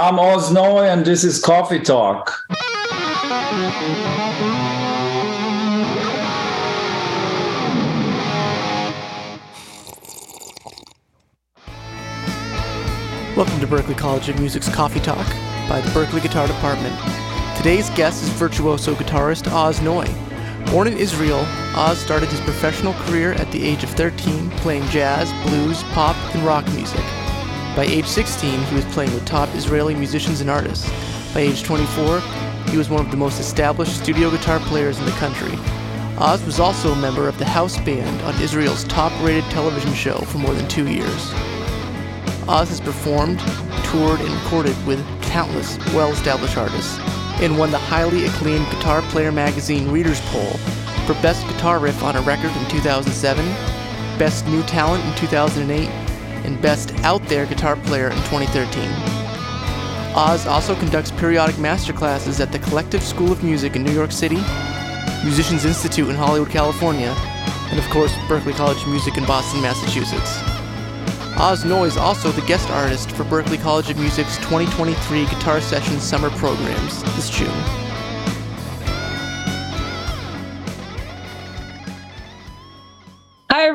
I'm Oz Noy, and this is Coffee Talk. Welcome to Berklee College of Music's Coffee Talk by the Berklee Guitar Department. Today's guest is virtuoso guitarist Oz Noy. Born in Israel, Oz started his professional career at the age of 13 playing jazz, blues, pop, and rock music. By age 16, he was playing with top Israeli musicians and artists. By age 24, he was one of the most established studio guitar players in the country. Oz was also a member of the house band on Israel's top rated television show for more than two years. Oz has performed, toured, and recorded with countless well established artists and won the highly acclaimed Guitar Player magazine Readers Poll for Best Guitar Riff on a Record in 2007, Best New Talent in 2008, and Best Out There Guitar Player in 2013. Oz also conducts periodic masterclasses at the Collective School of Music in New York City, Musicians Institute in Hollywood, California, and of course, Berklee College of Music in Boston, Massachusetts. Oz Noy is also the guest artist for Berklee College of Music's 2023 Guitar Sessions Summer Programs this June.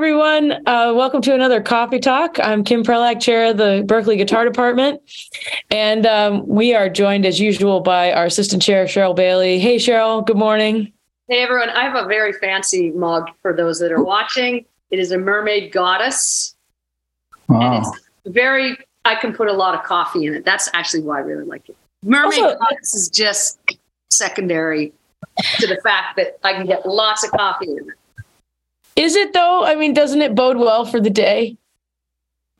Everyone. Uh, welcome to another Coffee Talk. I'm Kim Perlak, chair of the Berklee Guitar Department. And um, we are joined, as usual, by our assistant chair, Sheryl Bailey. Hey, Sheryl, good morning. Hey, everyone. I have a very fancy mug for those that are watching. It is a mermaid goddess. Wow. And it's very, I can put a lot of coffee in it. That's actually why I really like it. Mermaid Also- goddess is just secondary to the fact that I can get lots of coffee in it. Is it, though? I mean, doesn't it bode well for the day?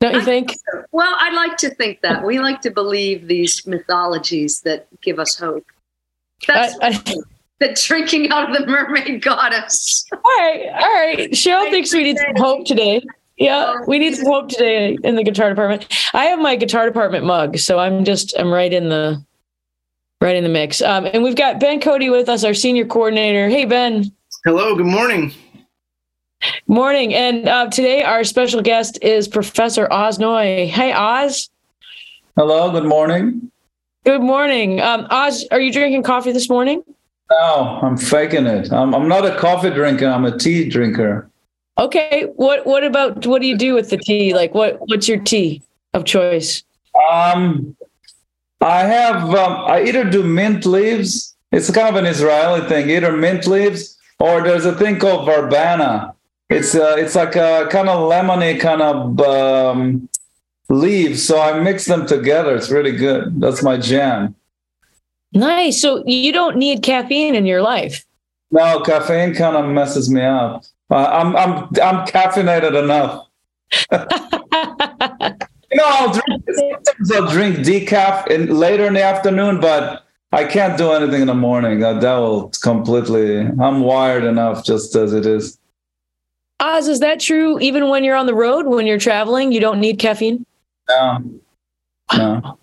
Don't you I think? so. Well, I like to think that. We like to believe these mythologies that give us hope. That's I- I- the drinking out of the mermaid goddess. All right. All right. Sheryl thinks we need some hope today. Yeah, we need some hope today in the guitar department. I have my guitar department mug, so I'm just I'm right in the right in the mix. Um, and we've got Ben Cody with us, our senior coordinator. Hey Ben, Hello, good morning. Morning. And uh, today our special guest is Professor Oz Noy. Hey Oz, Hello, good morning. good morning. Um, Oz, are you drinking coffee this morning? No, I'm faking it. I'm, I'm not a coffee drinker, I'm a tea drinker. Okay. What what about what do you do with the tea? Like what what's your tea of choice? Um, I have, um, I either do mint leaves, it's kind of an Israeli thing, either mint leaves or there's a thing called verbena. It's uh, it's like a kind of lemony kind of um, leaves. So I mix them together. It's really good. That's my jam. Nice. So you don't need caffeine in your life. No, caffeine kind of messes me up. Uh, I'm I'm I'm caffeinated enough. You know, I'll drink sometimes I'll drink decaf in later in the afternoon, but I can't do anything in the morning. That that will completely. I'm wired enough just as it is. Oz, is that true even when you're on the road, when you're traveling, you don't need caffeine? No, no.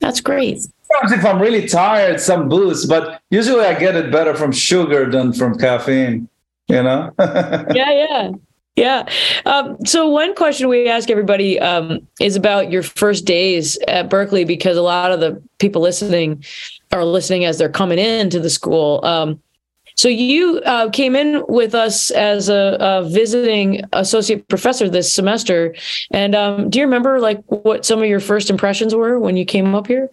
That's great. Sometimes if I'm really tired, some boost, but usually I get it better from sugar than from caffeine. You know. Yeah, yeah. Yeah. Um, so one question we ask everybody um, is about your first days at Berklee, because a lot of the people listening are listening as they're coming into the school. Um, so you uh, came in with us as a, a visiting associate professor this semester, and um, do you remember like what some of your first impressions were when you came up here?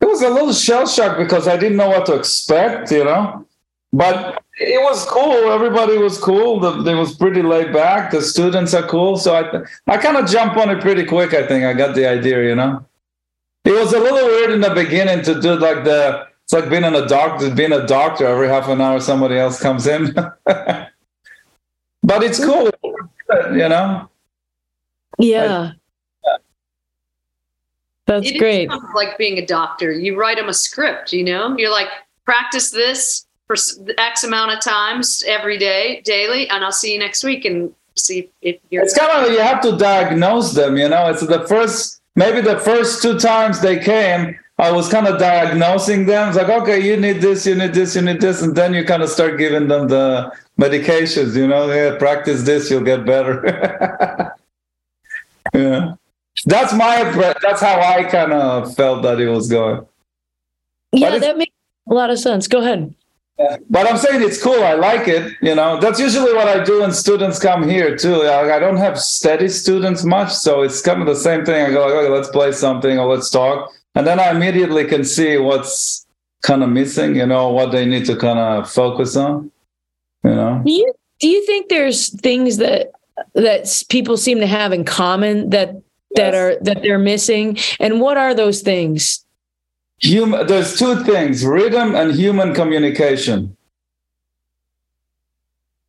It was a little shell shock because I didn't know what to expect, you know. But it was cool. Everybody was cool. The, it was pretty laid back. The students are cool. So I, I kind of jumped on it pretty quick. I think I got the idea, you know. It was a little weird in the beginning to do like the. It's like being in a doctor. Being a doctor every half an hour, somebody else comes in. but it's cool, you know. Yeah. That's It is great. like being a doctor. You write them a script, you know? You're like, practice this for x amount of times every day, daily, and I'll see you next week and see if you're. It's kind of like you have to diagnose them, you know. It's the first, maybe the first two times they came, I was kind of diagnosing them. It's like, okay, you need this, you need this, you need this, and then you kind of start giving them the medications. You know, yeah, practice this, you'll get better. yeah. That's my that's how I kind of felt that it was going. Yeah, that makes a lot of sense. Go ahead. But I'm saying it's cool. I like it. You know, that's usually what I do when students come here too. Like, I don't have steady students much, so it's kind of the same thing. I go like, okay, let's play something or let's talk, and then I immediately can see what's kind of missing. You know, what they need to kind of focus on. You know. Do you do you think there's things that that people seem to have in common that that are that they're missing, and what are those things? Human, there's two things rhythm and human communication.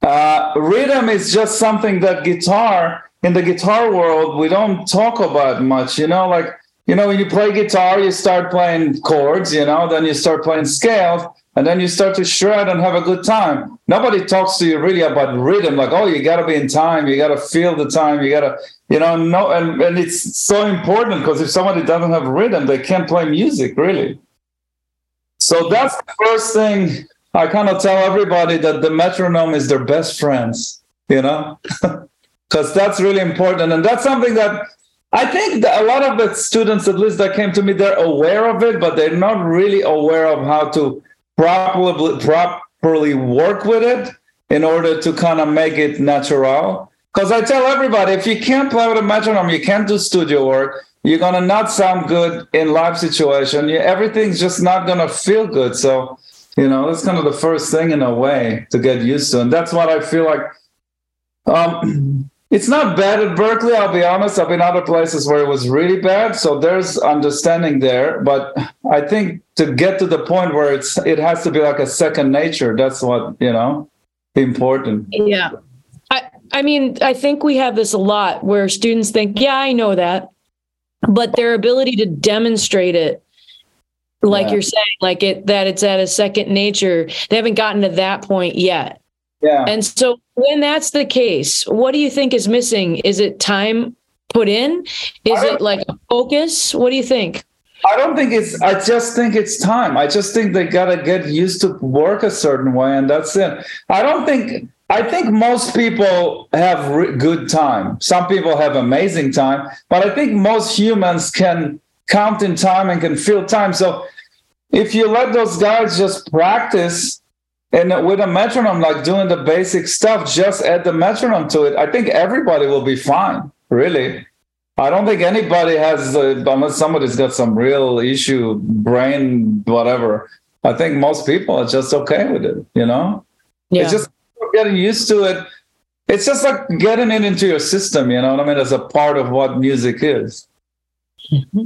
Uh, rhythm is just something that guitar, in the guitar world, we don't talk about much. You know, like, you know, when you play guitar, you start playing chords, you know, then you start playing scales, and then you start to shred and have a good time. Nobody talks to you really about rhythm, like, oh, you got to be in time, you got to feel the time, you got to, you know, no, and, and it's so important because if somebody doesn't have rhythm, they can't play music, really. So that's the first thing I kind of tell everybody that the metronome is their best friends, you know, because that's really important. And that's something that I think a lot of the students, at least that came to me, they're aware of it, but they're not really aware of how to properly properly work with it in order to kind of make it natural. Because I tell everybody, if you can't play with a metronome, you can't do studio work. You're gonna not sound good in live situation. You, everything's just not gonna feel good. So, you know, that's kind of the first thing in a way to get used to, and that's what I feel like. Um, it's not bad at Berklee. I'll be honest. I've been other places where it was really bad, so there's understanding there. But I think to get to the point where it's it has to be like a second nature. That's what you know, important. Yeah, I I mean I think we have this a lot where students think, yeah, I know that, but their ability to demonstrate it like yeah. you're saying like it that it's at a second nature they haven't gotten to that point yet yeah and so when that's the case what do you think is missing is it time put in is it like a focus what do you think I don't think it's. I just think it's time. I just think they gotta get used to work a certain way, and that's it. I don't think. I think most people have re- good time. Some people have amazing time, but I think most humans can count in time and can feel time. So if you let those guys just practice and with a metronome, like doing the basic stuff, just add the metronome to it, I think everybody will be fine, really. I don't think anybody has, uh, unless somebody's got some real issue, brain, whatever. I think most people are just okay with it, you know? Yeah. It's just getting used to it. It's just like getting it into your system, you know what I mean? As a part of what music is. Mm-hmm.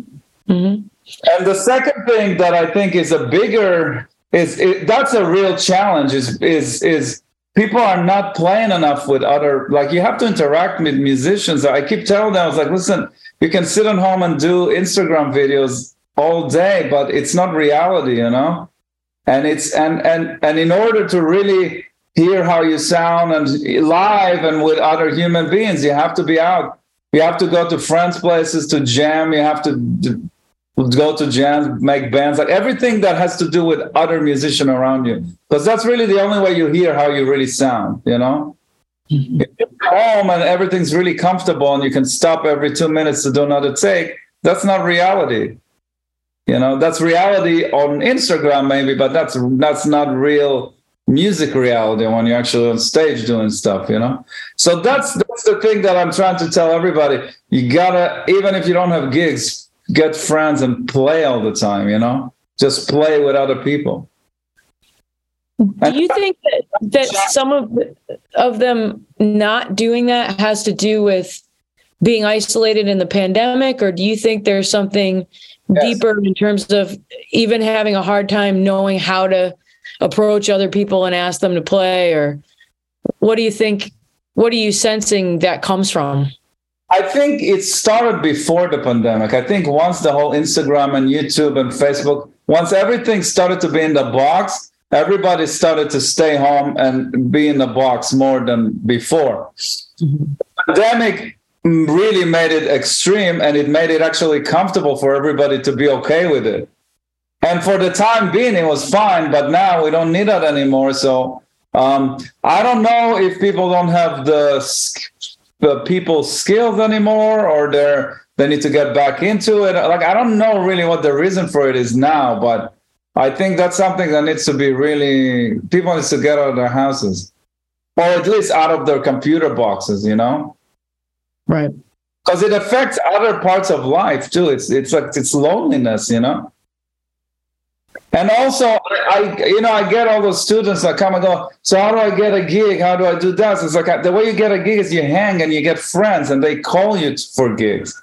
Mm-hmm. And the second thing that I think is a bigger is it, that's a real challenge is is is people are not playing enough with other like you have to interact with musicians. I keep telling them i was like listen you can sit at home and do instagram videos all day but it's not reality you know? And it's and and and in order to really hear how you sound and live and with other human beings you have to be out. You have to go to friends places to jam. You have to go to jams, make bands, like everything that has to do with other musician around you. Because that's really the only way you hear how you really sound, you know? Mm-hmm. If you're home and everything's really comfortable and you can stop every two minutes to do another take, that's not reality. You know, that's reality on Instagram maybe, but that's that's not real music reality when you're actually on stage doing stuff, you know? So that's that's the thing that I'm trying to tell everybody. You gotta, even if you don't have gigs, get friends and play all the time, you know? Just play with other people. Do you think that, that some of of them not doing that has to do with being isolated in the pandemic, or do you think there's something yes. deeper in terms of even having a hard time knowing how to approach other people and ask them to play, or what do you think? What are you sensing that comes from? I think it started before the pandemic. I think once the whole Instagram and YouTube and Facebook, once everything started to be in the box, everybody started to stay home and be in the box more than before. Mm-hmm. The pandemic really made it extreme and it made it actually comfortable for everybody to be okay with it. And for the time being, it was fine, but now we don't need that anymore. So um, I don't know if people don't have the the people's skills anymore or they're they need to get back into it. Like I don't know really what the reason for it is now, but I think that's something that needs to be really people needs to get out of their houses, or at least out of their computer boxes. You know, right? Because it affects other parts of life too. It's it's like it's loneliness. You know. And also, I, you know, I get all those students that come and go. So how do I get a gig? How do I do that? It's like the way you get a gig is you hang and you get friends, and they call you for gigs.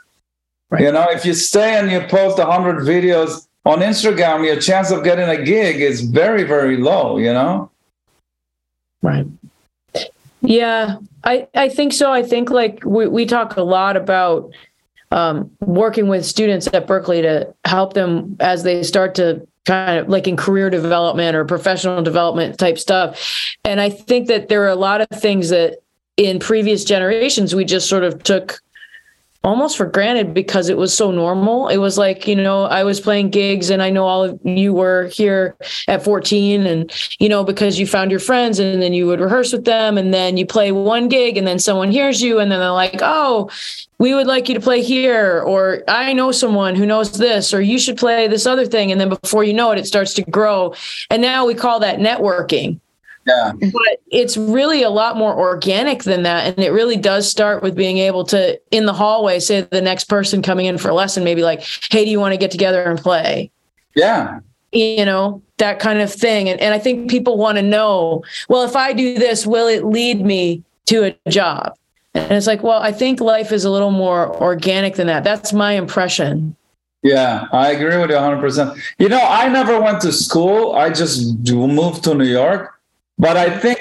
Right. You know, if you stay and you post hundred videos on Instagram, your chance of getting a gig is very, very low. You know. Right. Yeah, I I think so. I think like we we talk a lot about um, working with students at Berklee to help them as they start to kind of like in career development or professional development type stuff. And I think that there are a lot of things that in previous generations we just sort of took almost for granted because it was so normal. It was like, you know, I was playing gigs and I know all of you were here at 14 and, you know, because you found your friends and then you would rehearse with them and then you play one gig and then someone hears you and then they're like, oh, we would like you to play here or I know someone who knows this or you should play this other thing. And then before you know it, it starts to grow. And now we call that networking. Yeah. But it's really a lot more organic than that. And it really does start with being able to, in the hallway, say the next person coming in for a lesson, maybe like, hey, do you want to get together and play? Yeah. You know, that kind of thing. And, and I think people want to know, well, if I do this, will it lead me to a job? And it's like, well, I think life is a little more organic than that. That's my impression. Yeah, I agree with you 100%. You know, I never went to school. I just moved to New York. But I think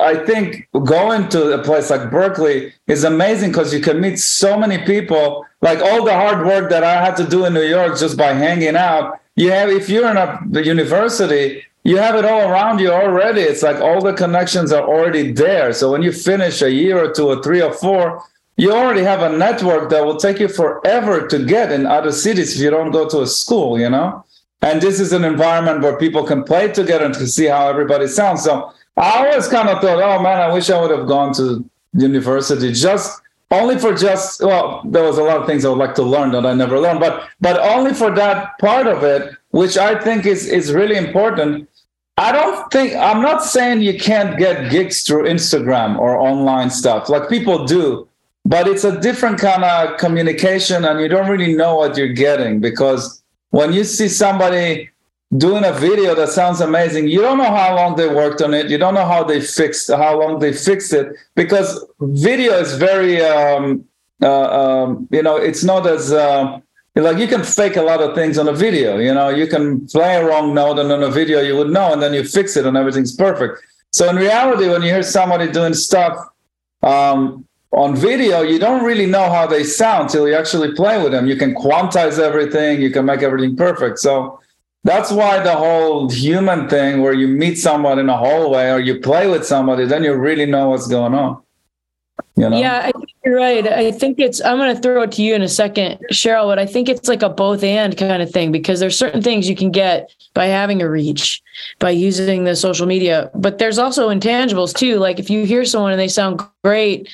I think going to a place like Berklee is amazing because you can meet so many people. Like all the hard work that I had to do in New York just by hanging out. You have if you're in a university, you have it all around you already. It's like all the connections are already there. So when you finish a year or two or three or four, you already have a network that will take you forever to get in other cities if you don't go to a school, you know? And this is an environment where people can play together and to see how everybody sounds. So I always kind of thought, oh man, I wish I would have gone to university just only for just well, there was a lot of things I would like to learn that I never learned, but but only for that part of it, which I think is is really important. I don't think I'm not saying you can't get gigs through Instagram or online stuff like people do, but it's a different kind of communication and you don't really know what you're getting because when you see somebody doing a video that sounds amazing. You don't know how long they worked on it. You don't know how they fixed how long they fixed it because video is very um, uh, um, you know it's not as uh, like you can fake a lot of things on a video you know? You can play a wrong note and on a video you would know and then you fix it and everything's perfect. So in reality when you hear somebody doing stuff um, on video you don't really know how they sound till you actually play with them. You can quantize everything you can make everything perfect. So that's why the whole human thing where you meet someone in a hallway or you play with somebody then you really know what's going on you know? yeah i think you're right i think it's i'm going to throw it to you in a second sheryl but i think it's like a both and kind of thing because there's certain things you can get by having a reach by using the social media but there's also intangibles too like if you hear someone and they sound great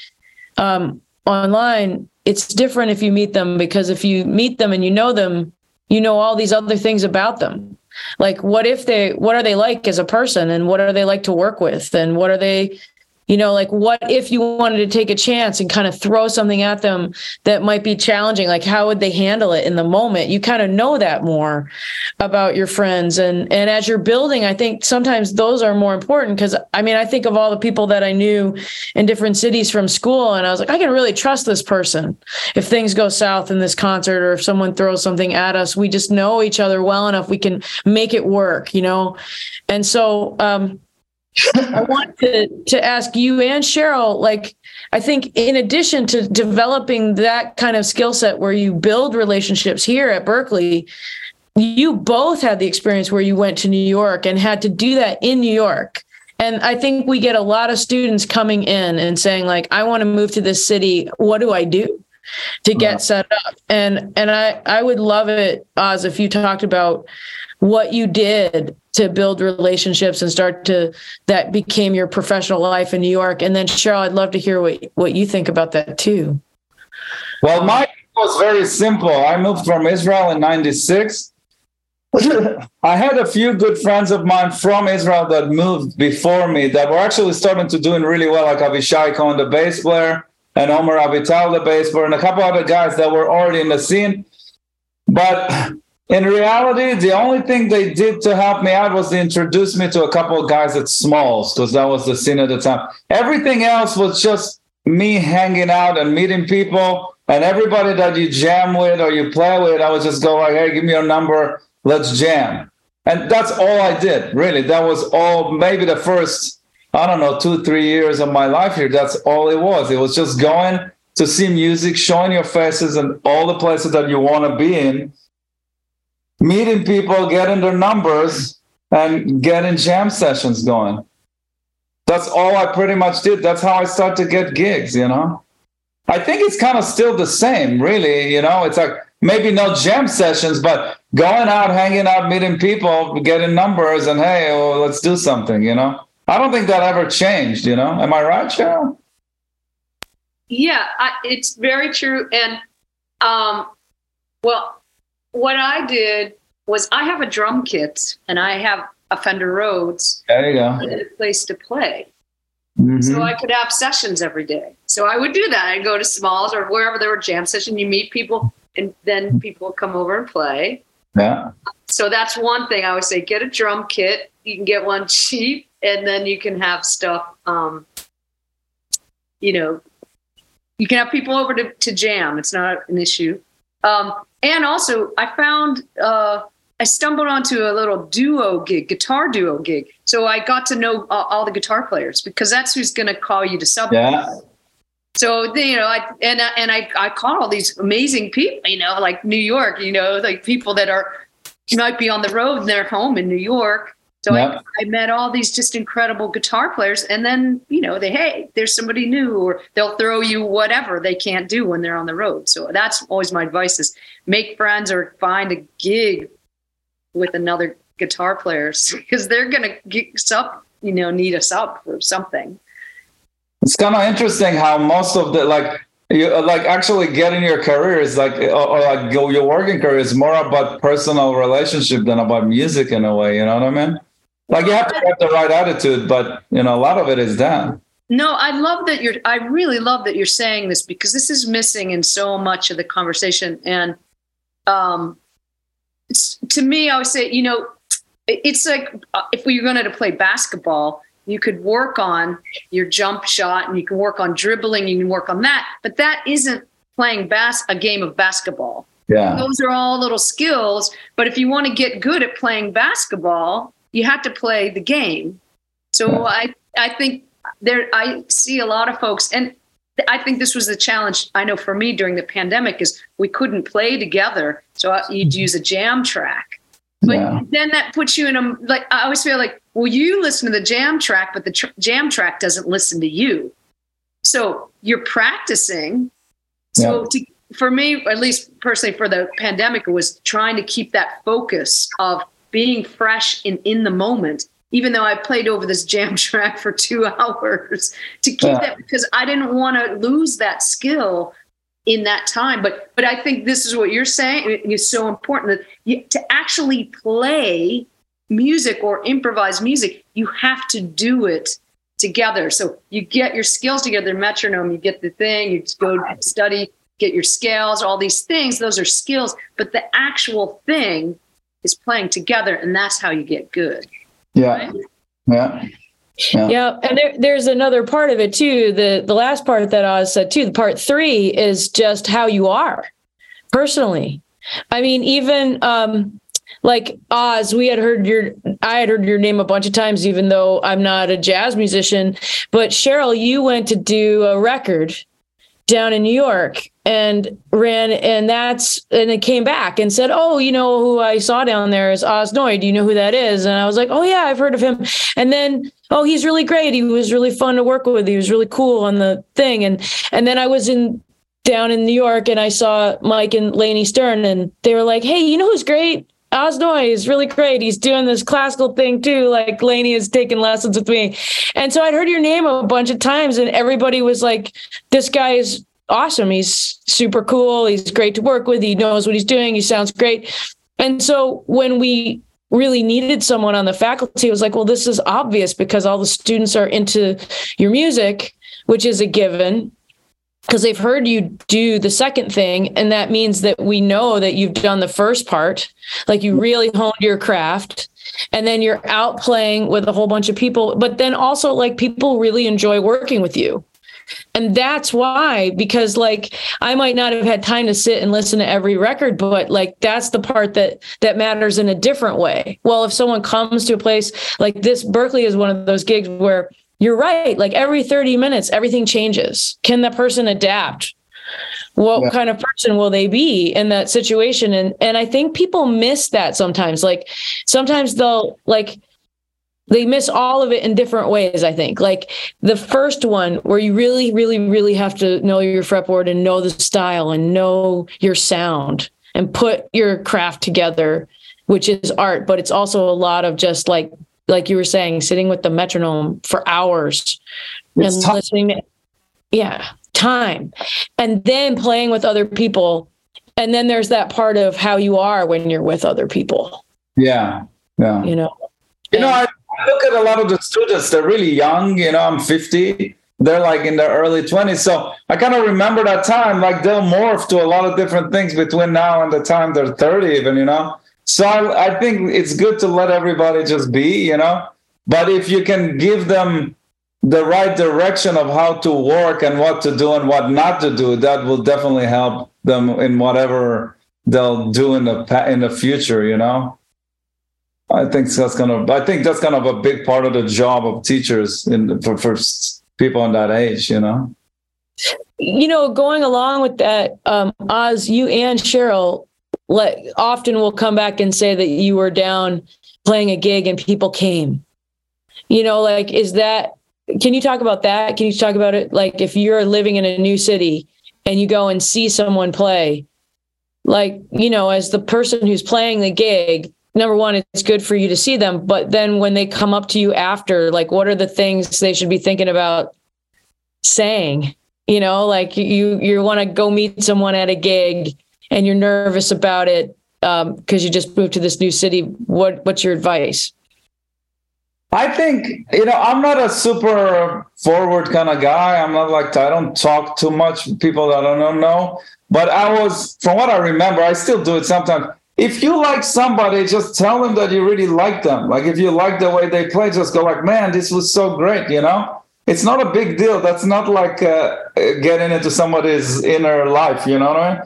um, online it's different if you meet them because if you meet them and you know them you know all these other things about them. Like what if they what are they like as a person and what are they like to work with and what are they you know, like what if you wanted to take a chance and kind of throw something at them that might be challenging? Like how would they handle it in the moment? You kind of know that more about your friends. And and as you're building, I think sometimes those are more important because I mean, I think of all the people that I knew in different cities from school, and I was like, I can really trust this person. If things go south in this concert or if someone throws something at us, we just know each other well enough, we can make it work, you know? And so um I want to to ask you and Sheryl, like I think in addition to developing that kind of skill set where you build relationships here at Berklee, you both had the experience where you went to New York and had to do that in New York. And I think we get a lot of students coming in and saying like I want to move to this city, what do I do? to get set up and and i i would love it oz if you talked about what you did to build relationships and start to that became your professional life in New York. And then Sheryl, I'd love to hear what what you think about that too. Well, my was very simple. I moved from Israel in 96. I had a few good friends of mine from Israel that moved before me that were actually starting to doing really well, like Avishai Cohen, the bass player, and Omer Avital, the bass player, and a couple other guys that were already in the scene. But in reality, the only thing they did to help me out was they introduced me to a couple of guys at Smalls because that was the scene at the time. Everything else was just me hanging out and meeting people. And everybody that you jam with or you play with, I would just go like, "Hey, give me your number, let's jam." And that's all I did, really. That was all. Maybe the first, I don't know, two, three years of my life here. That's all it was. It was just going to see music, showing your faces in all the places that you want to be in meeting people, getting their numbers, and getting jam sessions going. That's all I pretty much did. That's how I started to get gigs, you know? I think it's kind of still the same, really. You know, it's like maybe no jam sessions, but going out, hanging out, meeting people, getting numbers, and hey, well, let's do something, you know? I don't think that ever changed, you know? Am I right, Sheryl? Yeah, I, it's very true. And, um, well, what I did was I have a drum kit and I have a Fender Rhodes. There you go. A place to play. Mm-hmm. So I could have sessions every day. So I would do that. I'd go to Smalls or wherever there were jam sessions. You meet people, and then people come over and play. Yeah. So that's one thing I would say: get a drum kit. You can get one cheap, and then you can have stuff. Um, you know, you can have people over to, to jam. It's not an issue. Um, and also, I found uh, I stumbled onto a little duo gig, guitar duo gig. So I got to know uh, all the guitar players because that's who's going to call you to sub. Yeah. So you know, I and and I I caught all these amazing people, you know, like New York, you know, like people that are might be on the road and they're home in New York, so yep. I, I, met all these just incredible guitar players, and then you know they hey, there's somebody new, or they'll throw you whatever they can't do when they're on the road. So that's always my advice: is make friends or find a gig with another guitar players because they're gonna get sub, you know, need us up for something. It's kind of interesting how most of the like you like actually getting your career is like or, or like your working career is more about personal relationship than about music in a way. You know what I mean? Like you have to have the right attitude, but you know, a lot of it is done. No, I love that you're I really love that you're saying this because this is missing in so much of the conversation. And um to me, I would say, you know, it's like uh, if we were going to play basketball, you could work on your jump shot and you can work on dribbling, you can work on that, but that isn't playing bas- a game of basketball. Yeah. Those are all little skills, but if you want to get good at playing basketball, you have to play the game. So I I think there I see a lot of folks and I think this was the challenge I know for me during the pandemic is we couldn't play together. So you'd mm-hmm. use a jam track. But yeah. then that puts you in a like I always feel like well you listen to the jam track but the tr- jam track doesn't listen to you. So you're practicing. So yeah. to, for me at least personally for the pandemic it was trying to keep that focus of being fresh and in the moment even though I played over this jam track for two hours to keep yeah. that because I didn't want to lose that skill in that time. But but I think this is what you're saying is so important that you, to actually play music or improvise music, you have to do it together. So you get your skills together, metronome, you get the thing, you go study, get your scales, all these things. Those are skills, but the actual thing is playing together, and that's how you get good. Yeah. Right? Yeah. Yeah. yeah. and there, there's another part of it too. The the last part that Oz said too, the part three is just how you are personally. I mean, even um, like Oz, we had heard your I had heard your name a bunch of times, even though I'm not a jazz musician. But Sheryl, you went to do a record down in New York and ran and that's and it came back and said, Oh, you know who I saw down there is Oz Noy. Do you know who that is? And I was like, Oh yeah, I've heard of him. And then, oh, he's really great. He was really fun to work with. He was really cool on the thing. And and then I was in down in New York and I saw Mike and Leni Stern and they were like, Hey, you know who's great? Oz Noy is really great. He's doing this classical thing too. Like Leni is taking lessons with me. And so I'd heard your name a bunch of times and everybody was like, this guy is awesome. He's super cool. He's great to work with. He knows what he's doing. He sounds great. And so when we really needed someone on the faculty, it was like, well, this is obvious because all the students are into your music, which is a given because they've heard you do the second thing. And that means that we know that you've done the first part, like you really honed your craft. And then you're out playing with a whole bunch of people. But then also, like, people really enjoy working with you. And that's why, because like I might not have had time to sit and listen to every record, but like that's the part that that matters in a different way. Well, if someone comes to a place like this, berklee is one of those gigs where you're right. Like every 30 minutes, everything changes. Can the person adapt? What yeah. kind of person will they be in that situation? And and I think people miss that sometimes. Like sometimes they'll like they miss all of it in different ways i think like the first one where you really really really have to know your fretboard and know the style and know your sound and put your craft together which is art but it's also a lot of just like like you were saying sitting with the metronome for hours it's and listening to, yeah time and then playing with other people and then there's that part of how you are when you're with other people yeah yeah you know you know I, look at a lot of the students, they're really young, you know, I'm 50. They're like in their early 20s. So I kind of remember that time, like they'll morph to a lot of different things between now and the time they're 30, even, you know. So I, I think it's good to let everybody just be, you know. But if you can give them the right direction of how to work and what to do and what not to do, that will definitely help them in whatever they'll do in the in the future, you know. I think that's kind of I think that's kind of a big part of the job of teachers in for, for people in that age, you know. You know, going along with that, um, Oz, you and Sheryl let often will come back and say that you were down playing a gig and people came. You know, like is that can you talk about that? Can you talk about it like if you're living in a new city and you go and see someone play, like, you know, as the person who's playing the gig, number one, it's good for you to see them. But then when they come up to you after, like, what are the things they should be thinking about saying? You know, like you you want to go meet someone at a gig and you're nervous about it because um, you just moved to this new city. What what's your advice? I think you know I'm not a super forward kind of guy. I'm not like I don't talk too much people that I don't know. But I was, from what I remember, I still do it sometimes if you like somebody, just tell them that you really like them. Like if you like the way they play, just go like, man, this was so great, you know? It's not a big deal. That's not like uh, getting into somebody's inner life, you know what I mean?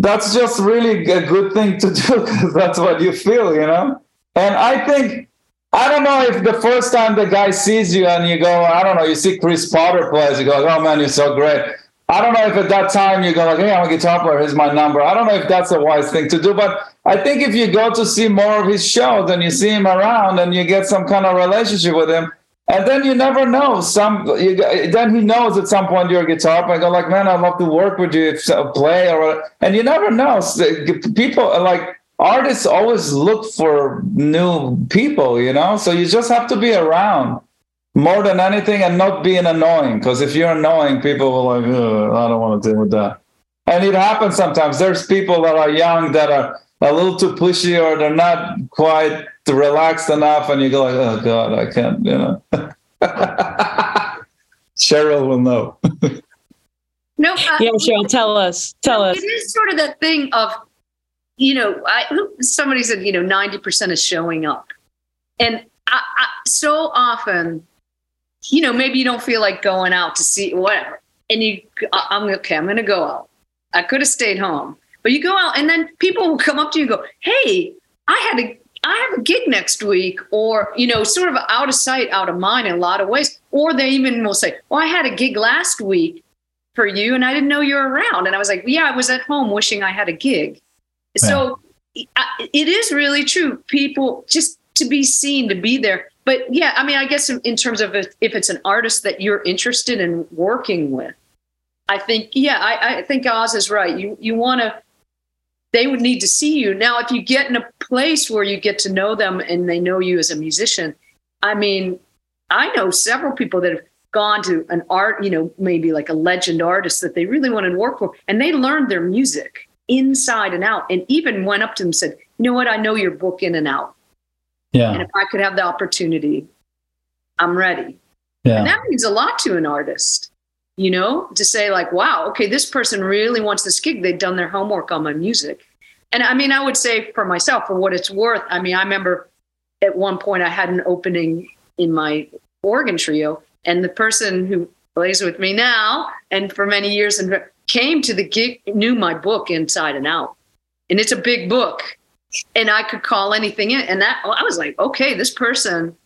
That's just really a good thing to do because that's what you feel, you know? And I think, I don't know if the first time the guy sees you and you go, I don't know, you see Chris Potter plays, you go, oh man, you're so great. I don't know if at that time you go like, hey, I'm a guitar player, here's my number. I don't know if that's a wise thing to do, but I think if you go to see more of his shows and you see him around and you get some kind of relationship with him, and then you never know. Some you, then he knows at some point you're a guitar player. Go like, man, I'd love to work with you, uh, play or and you never know. People uh, like artists always look for new people, you know. So you just have to be around more than anything and not being annoying. Because if you're annoying, people will like, I don't want to deal with that. And it happens sometimes. There's people that are young that are a little too pushy or they're not quite relaxed enough, and you go like, oh god, I can't, you know. Sheryl will know. no, uh, yeah, Sheryl, tell us, tell us. It is sort of that thing of, you know, I, somebody said, you know, ninety percent is showing up, and I, I, so often you know, maybe you don't feel like going out to see whatever. And you, I'm okay, I'm going to go out. I could have stayed home, but you go out and then people will come up to you and go, Hey, I had a, I have a gig next week, or, you know, sort of out of sight, out of mind in a lot of ways. Or they even will say, Well, I had a gig last week for you and I didn't know you were around. And I was like, Yeah, I was at home wishing I had a gig. Yeah. So it is really true. People just to be seen, to be there but yeah, I mean, I guess in, in terms of if, if, it's an artist that you're interested in working with, I think yeah, I, I think Oz is right. You you want to, they would need to see you now. If you get in a place where you get to know them and they know you as a musician, I mean, I know several people that have gone to an art, you know, maybe like a legend artist that they really wanted to work for, and they learned their music inside and out, and even went up to them and said, "You know what? I know your book in and out, Yeah. and if I could have the opportunity, I'm ready." Yeah. And that means a lot to an artist, you know, to say, like, wow, okay, this person really wants this gig. They've done their homework on my music. And I mean, I would say for myself, for what it's worth, I mean, I remember at one point I had an opening in my organ trio, and the person who plays with me now and for many years and came to the gig, knew my book inside and out. And it's a big book. And I could call anything in. And that I was like, okay, this person,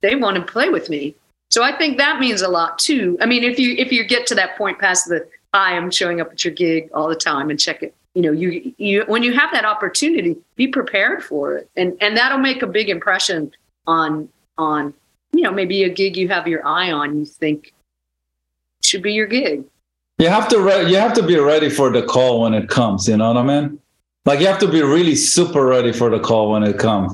they want to play with me. So I think that means a lot too. I mean, if you if you get to that point past the I am showing up at your gig all the time and check it, you know, you you when you have that opportunity, be prepared for it, and and that'll make a big impression on on you know maybe a gig you have your eye on, you think should be your gig. You have to re- you have to be ready for the call when it comes. You know what I mean? Like you have to be really super ready for the call when it comes.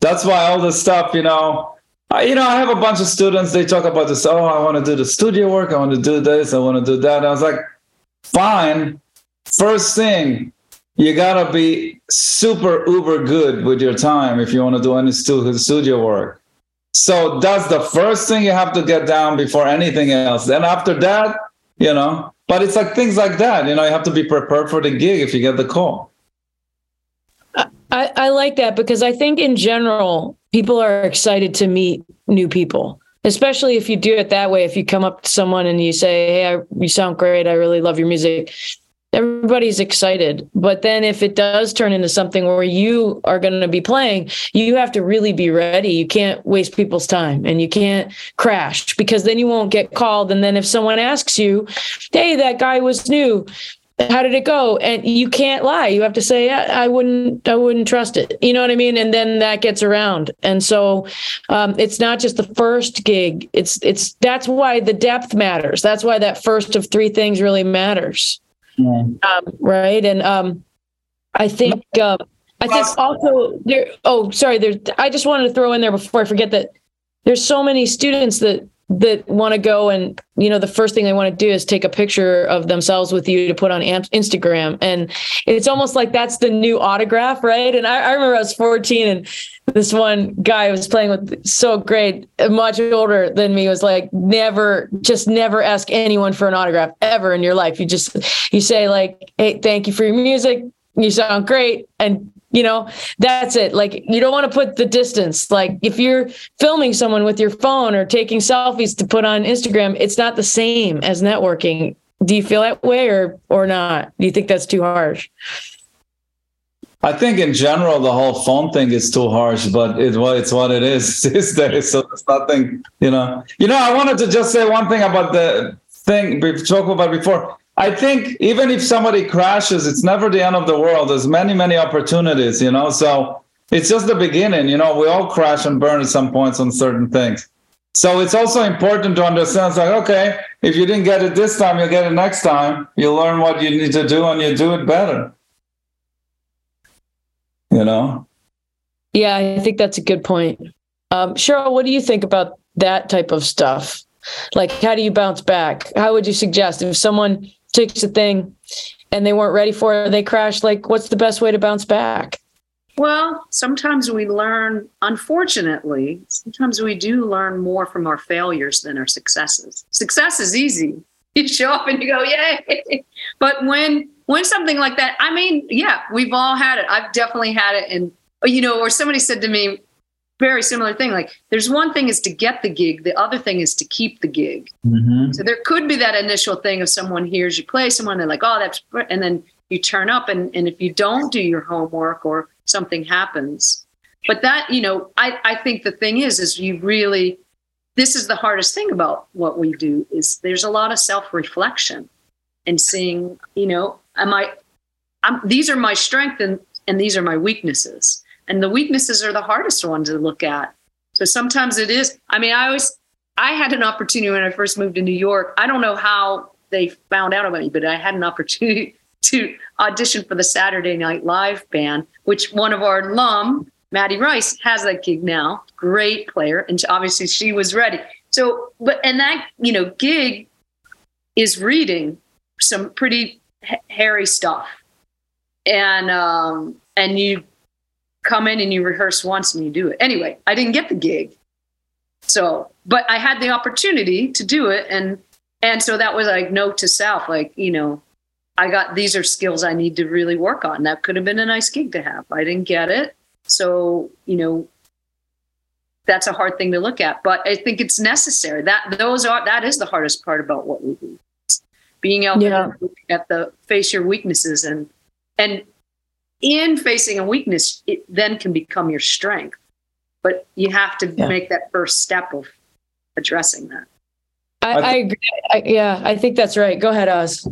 That's why all this stuff, you know, I, you know, I have a bunch of students. They talk about this. Oh, I want to do the studio work. I want to do this. I want to do that. And I was like, fine. First thing, you gotta be super uber good with your time if you want to do any studio work. So that's the first thing you have to get down before anything else. Then after that, you know, but it's like things like that. You know, you have to be prepared for the gig if you get the call. I, I like that because I think in general, people are excited to meet new people, especially if you do it that way. If you come up to someone and you say, Hey, I, you sound great. I really love your music. Everybody's excited. But then if it does turn into something where you are going to be playing, you have to really be ready. You can't waste people's time and you can't crash because then you won't get called. And then if someone asks you, Hey, that guy was new how did it go? And you can't lie. You have to say I, I wouldn't i wouldn't trust it. You know what i mean? And then that gets around. And so um, it's not just the first gig. It's it's that's why the depth matters. That's why that first of three things really matters. Um, right? And um, i think uh, i think also there oh sorry there's i just wanted to throw in there before i forget that there's so many students that that want to go and you know the first thing they want to do is take a picture of themselves with you to put on Instagram. And it's almost like that's the new autograph right? And I, I remember I was 14 and this one guy I was playing with so great much older than me was like never just never ask anyone for an autograph ever in your life. You just you say like hey thank you for your music. You sound great and you know that's it like you don't want to put the distance like if you're filming someone with your phone or taking selfies to put on instagram it's not the same as networking do you feel that way or or not do you think that's too harsh I think in general the whole phone thing is too harsh, but it's what it is these days. So it's nothing, you know. You know, I wanted to just say one thing about the thing we've talked about before. I think even if somebody crashes, it's never the end of the world. There's many, many opportunities, you know. So it's just the beginning, you know. We all crash and burn at some points on certain things. So it's also important to understand. It's like, okay, if you didn't get it this time, you'll get it next time. You learn what you need to do, and you do it better. You know. yeah i think that's a good point um, sheryl what do you think about that type of stuff like how do you bounce back how would you suggest if someone takes a thing and they weren't ready for it they crash like what's the best way to bounce back Well, sometimes we learn, unfortunately, sometimes we do learn more from our failures than our successes. Success is easy. You show up and you go, yay. But when when something like that, I mean, yeah, we've all had it. I've definitely had it. And you know, or somebody said to me, very similar thing. Like there's one thing is to get the gig, the other thing is to keep the gig. Mm-hmm. So there could be that initial thing of someone hears you play, someone they're like, oh, that's, and then you turn up, and and if you don't do your homework or something happens, but that you know, I I think the thing is, is you really, this is the hardest thing about what we do is there's a lot of self reflection, and seeing, you know, am I, I'm these are my strengths and and these are my weaknesses, and the weaknesses are the hardest ones to look at. So sometimes it is. I mean, I always I had an opportunity when I first moved to New York. I don't know how they found out about me, but I had an opportunity to audition for the Saturday Night Live band, which one of our alum, Maddie Rice, has that gig now. Great player. And obviously she was ready. So, but and that you know gig is reading some pretty ha- hairy stuff, and um, and you come in and you rehearse once and you do it. Anyway, I didn't get the gig, so but I had the opportunity to do it, and and so that was like note to self, like you know, I got these are skills I need to really work on. That could have been a nice gig to have. I didn't get it, so you know that's a hard thing to look at but i think it's necessary that those are that is the hardest part about what we do being able Yeah. to at the face your weaknesses and and in facing a weakness it then can become your strength but you have to Yeah. make that first step of addressing that I, I I agree. I, yeah, I think that's right. Go ahead, Oz.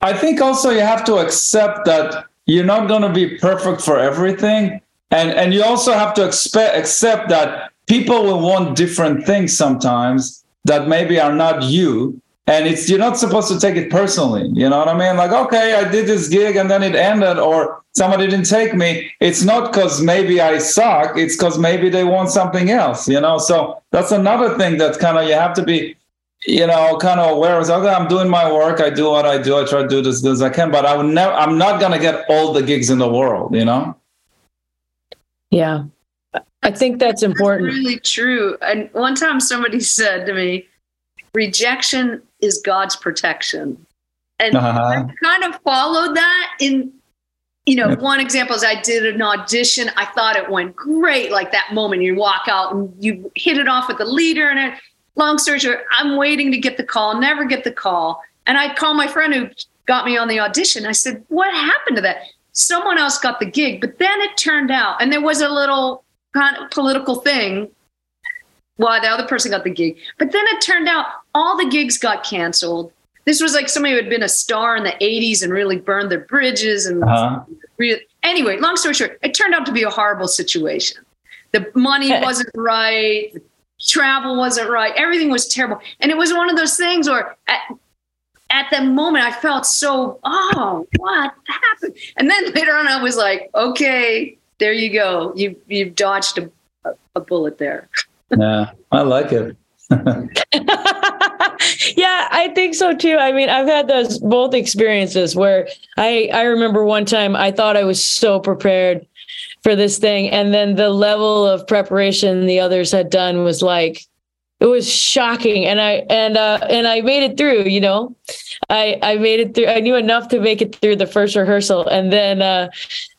I think also you have to accept that you're not going to be perfect for everything, and and you also have to expect accept that people will want different things sometimes that maybe are not you, and it's you're not supposed to take it personally. You know what I mean? Like, okay, I did this gig and then it ended, or somebody didn't take me. It's not because maybe I suck. It's because maybe they want something else. You know, so that's another thing that kind of you have to be you know, kind of aware of, okay, I'm doing my work. I do what I do. I try to do this as good as I can, but I would never, I'm not going to get all the gigs in the world, you know? Yeah. I think that's important. That's really true. And one time somebody said to me, rejection is God's protection. And Uh-huh. I kind of followed that in, you know, one example is I did an audition. I thought it went great. Like that moment you walk out and you hit it off with the leader. And I, long story short, I'm waiting to get the call, never get the call. And I call my friend who got me on the audition. I said, what happened to that? Someone else got the gig. But then it turned out, and there was a little kind of political thing why the other person got the gig. But then it turned out all the gigs got canceled. This was like somebody who had been a star in the 80s and really burned their bridges and Uh-huh. really, anyway, long story short, it turned out to be a horrible situation. The money wasn't right, the travel wasn't right, everything was terrible. And it was one of those things where at, at the moment I felt so, oh, what happened? And then later on I was like, okay, there you go. You you've dodged a, a bullet there. Yeah, I like it. yeah, I think so too. I mean, I've had those both experiences where I I remember one time I thought I was so prepared for this thing and then the level of preparation the others had done was like it was shocking and I and uh and I made it through, you know. I I made it through. I knew enough to make it through the first rehearsal and then uh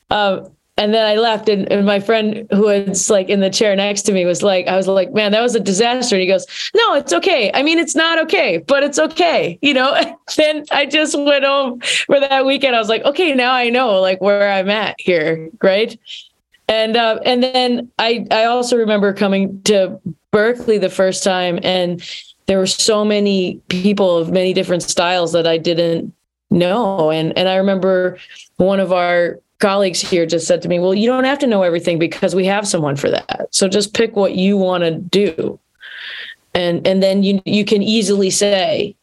um and then I left, and, and my friend who was like in the chair next to me was like, I was like, man, that was a disaster. And he goes, no, it's okay. I mean, it's not okay, but it's okay. You know, and then I just went home for that weekend. I was like, okay, now I know like where I'm at here. Right. And, uh, and then I, I also remember coming to Berklee the first time and there were so many people of many different styles that I didn't know. And, and I remember one of our colleagues here just said to me, "Well, you don't have to know everything because we have someone for that. So just pick what you want to do." And and then you you can easily say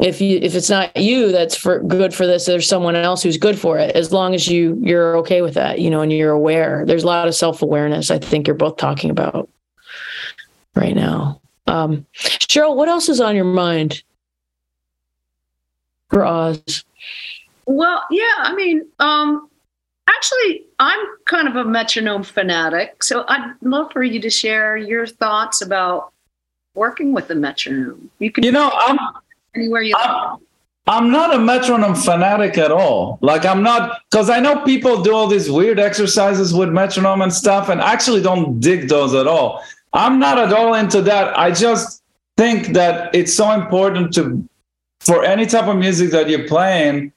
if you if it's not you that's for good for this there's someone else who's good for it as long as you you're okay with that you know and you're aware there's a lot of self-awareness i think you're both talking about right now um sheryl what else is on your mind for oz Well, yeah, I mean, um, actually, I'm kind of a metronome fanatic, so I'd love for you to share your thoughts about working with the metronome. You can You know, I'm, anywhere you. I'm, I'm not a metronome fanatic at all. Like I'm not because I know people do all these weird exercises with metronome and stuff, and actually don't dig those at all. I'm not at all into that. I just think that it's so important to for any type of music that you're playing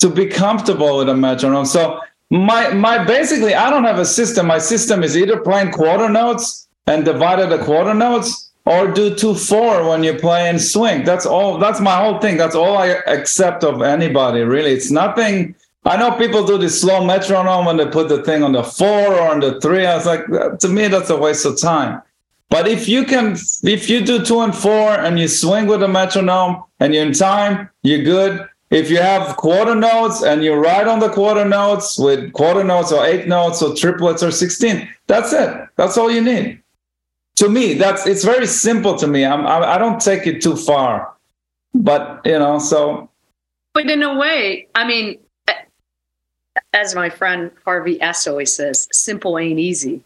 to be comfortable with a metronome. So my my basically I don't have a system. My system is either playing quarter notes and divided the quarter notes or do two four when you're playing swing. That's all. That's my whole thing. That's all I accept of anybody. Really, it's nothing. I know people do this slow metronome when they put the thing on the four or on the three. I was like, uh, to me, that's a waste of time. But if you can, if you do two and four and you swing with a metronome and you're in time, you're good. If you have quarter notes and you ride on the quarter notes with quarter notes or eight notes or triplets or 16, that's it. That's all you need. to me that's it's very simple to me. I'm i, I don't take it too far. But you know so. But in a way i mean as my friend Harvie S always says simple ain't easy.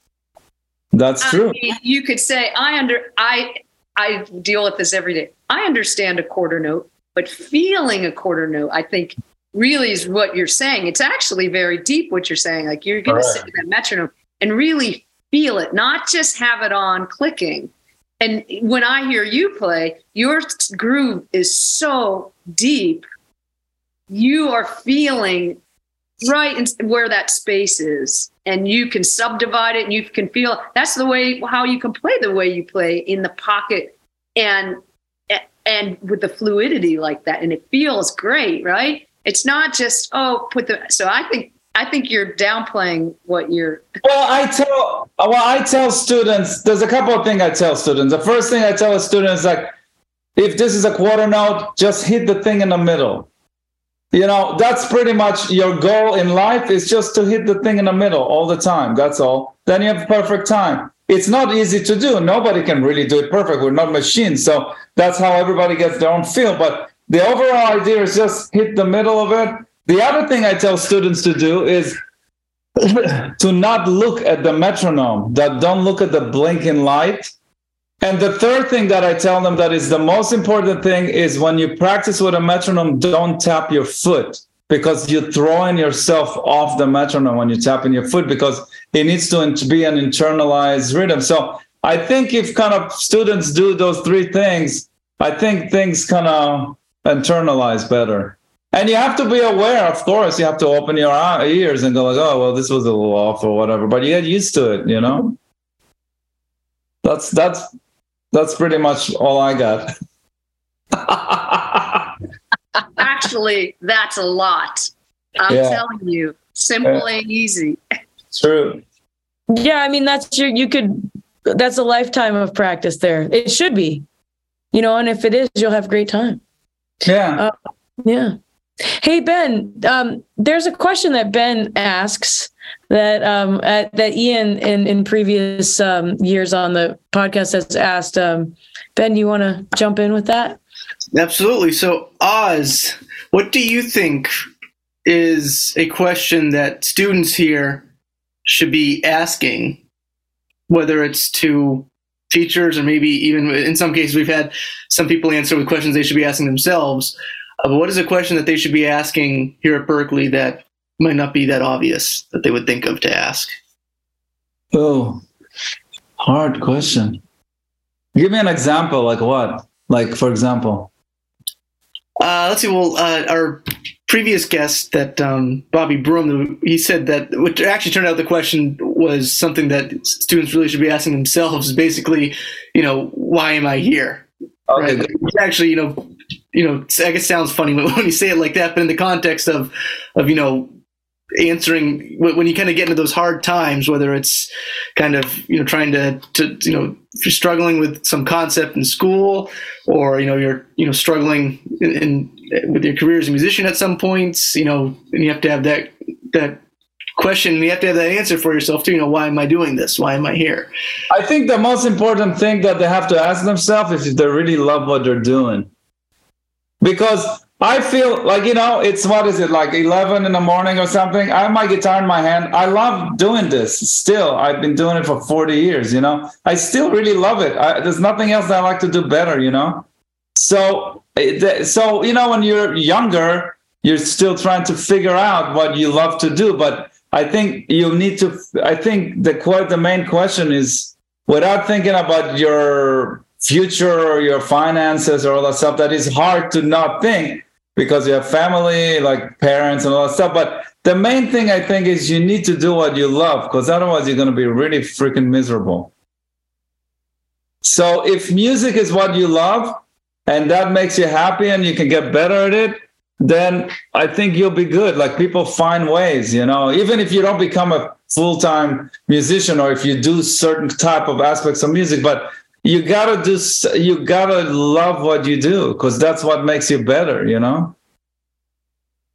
That's true. I mean, you could say i under i i deal with this every day. I understand a quarter note but feeling a quarter note i think really is what you're saying it's actually very deep what you're saying like you're going to sit in that metronome and really feel it, not just have it on clicking. And when I hear you play, your groove is so deep. You are feeling right in where that space is, and you can subdivide it, and you can feel. That's the way how you can play the way you play in the pocket, and and with the fluidity like that, and it feels great, right? It's not just oh put the. So I think I think you're downplaying what you're. Well, I tell well, I tell students. There's a couple of things I tell students. The first thing I tell a student is like, if this is a quarter note, just hit the thing in the middle. You know, that's pretty much your goal in life is just to hit the thing in the middle all the time. That's all. Then you have perfect time. It's not easy to do. Nobody can really do it perfect. We're not machines. So that's how everybody gets their own feel. But the overall idea is just hit the middle of it the other thing I tell students to do is to not look at the metronome, that don't look at the blinking light. And the third thing that I tell them that is the most important thing is when you practice with a metronome, don't tap your foot because you're throwing yourself off the metronome when you tap in your foot because it needs to be an internalized rhythm. So I think if kind of students do those three things, I think things kind of internalize better. And you have to be aware, of course, you have to open your ears and go like, oh, well, this was a little off or whatever, but you get used to it, you know? That's, that's, that's pretty much all I got. Actually, that's a lot. I'm yeah. telling you, simple yeah. and easy. True. Yeah, I mean that's your you could that's a lifetime of practice there. It should be. You know, and if it is, you'll have great time. Yeah. Uh, yeah. Hey Ben, um, there's a question that Ben asks that um, at, that Ian in in previous um, years on the podcast has asked. Um, ben, do you want to jump in with that? Absolutely. So Oz, what do you think is a question that students here should be asking, whether it's to teachers or maybe even in some cases we've had some people answer with questions they should be asking themselves uh, what is a question that they should be asking here at Berklee that might not be that obvious that they would think of to ask? Oh, hard question. Give me an example. Like what? Like, for example? Uh, let's see. Well, uh, our previous guest, that um, Bobby Broom, he said that, which actually turned out the question was something that students really should be asking themselves. Is basically, you know, why am I here? Okay. Right? Actually, you know, you know, I guess sounds funny when, when you say it like that, but in the context of, of you know, answering when you kind of get into those hard times, whether it's kind of you know trying to to you know if you're struggling with some concept in school, or you know you're you know struggling in, in with your career as a musician at some points, you know, and you have to have that that question and you have to have that answer for yourself too you know why am i doing this why am i here i think the most important thing that they have to ask themselves is if they really love what they're doing because I feel like you know it's what is it like 11 in the morning or something. I have my guitar in my hand. I love doing this still. I've been doing it for 40 years. You know, I still really love it. I, there's nothing else that I like to do better. You know, so eh, so you know when you're younger, you're still trying to figure out what you love to do. But I think you need to. I think the quite the main question is without thinking about your future or your finances or all that stuff that is hard to not think because you have family like parents and all that stuff but the main thing i think is you need to do what you love because otherwise you're going to be really freaking miserable so if music is what you love and that makes you happy and you can get better at it then i think you'll be good. Like people find ways you know? Even if you don't become a full-time musician or if you do certain type of aspects of music but you gotta do you gotta love what you do because that's what makes you better you know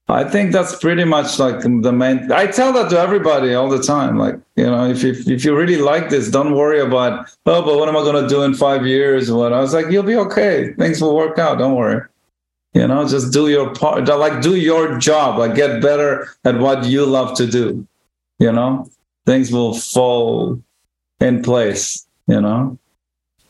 I think that's pretty much like the main. I tell that to everybody all the time. Like, you know, if you, if you really like this, don't worry about, oh, but what am I going to do in five years? What I was like, you'll be okay. Things will work out. Don't worry. You know, just do your part. Like, do your job. Like, get better at what you love to do. You know, things will fall in place. You know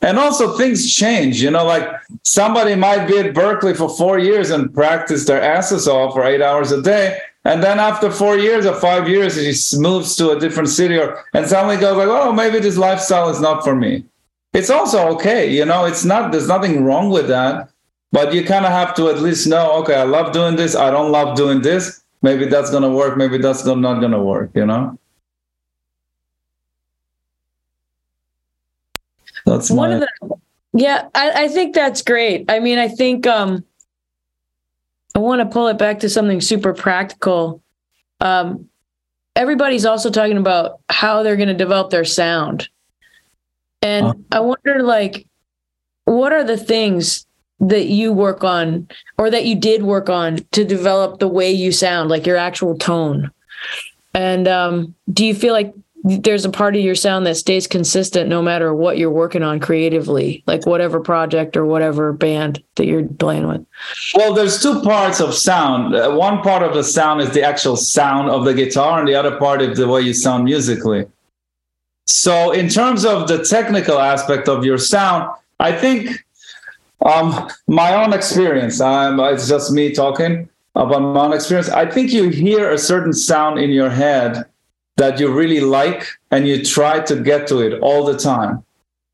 and also things change you know like somebody might be at Berklee for four years and practice their asses off for eight hours a day. And then after four years or five years he moves to a different city or and suddenly goes like oh maybe this lifestyle is not for me. It's also okay you know it's not there's nothing wrong with that but you kind of have to at least know okay i love doing this. I don't love doing this. Maybe that's to work. Maybe that's not to work you know That's one my... of the. Yeah, I, I think that's great. I mean, I think um, I want to pull it back to something super practical. Um, everybody's also talking about how they're going to develop their sound, and uh, I wonder, like, what are the things that you work on or that you did work on to develop the way you sound, like your actual tone? And um, do you feel like there's a part of your sound that stays consistent no matter what you're working on creatively, like whatever project or whatever band that you're playing with? Well, there's two parts of sound. Uh, one part of the sound is the actual sound of the guitar, and the other part is the way you sound musically. So, in terms of the technical aspect of your sound, I think um, my own experience, um, it's just me talking about my own experience. I think you hear a certain sound in your head that you really like and you try to get to it all the time.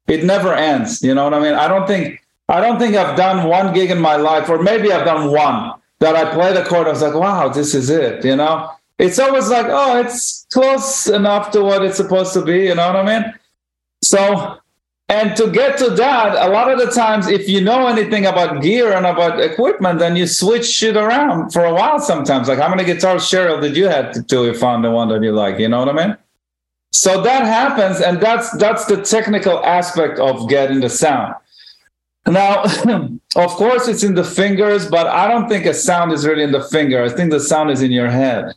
It never ends. You know what I mean? I don't think I don't think I've done one gig in my life, or maybe I've done one that I played a chord. I was like, wow, this is it. You know, it's always like, oh, it's close enough to what it's supposed to be. You know what I mean? So and to get to that, a lot of the times, if you know anything about gear and about equipment, then you switch shit around for a while sometimes. Like, how many guitars, Sheryl, did you have till you found the one that you like? You know what I mean? So that happens, and that's that's the technical aspect of getting the sound. Now, of course, it's in the fingers, but I don't think a sound is really in the finger. I think the sound is in your head,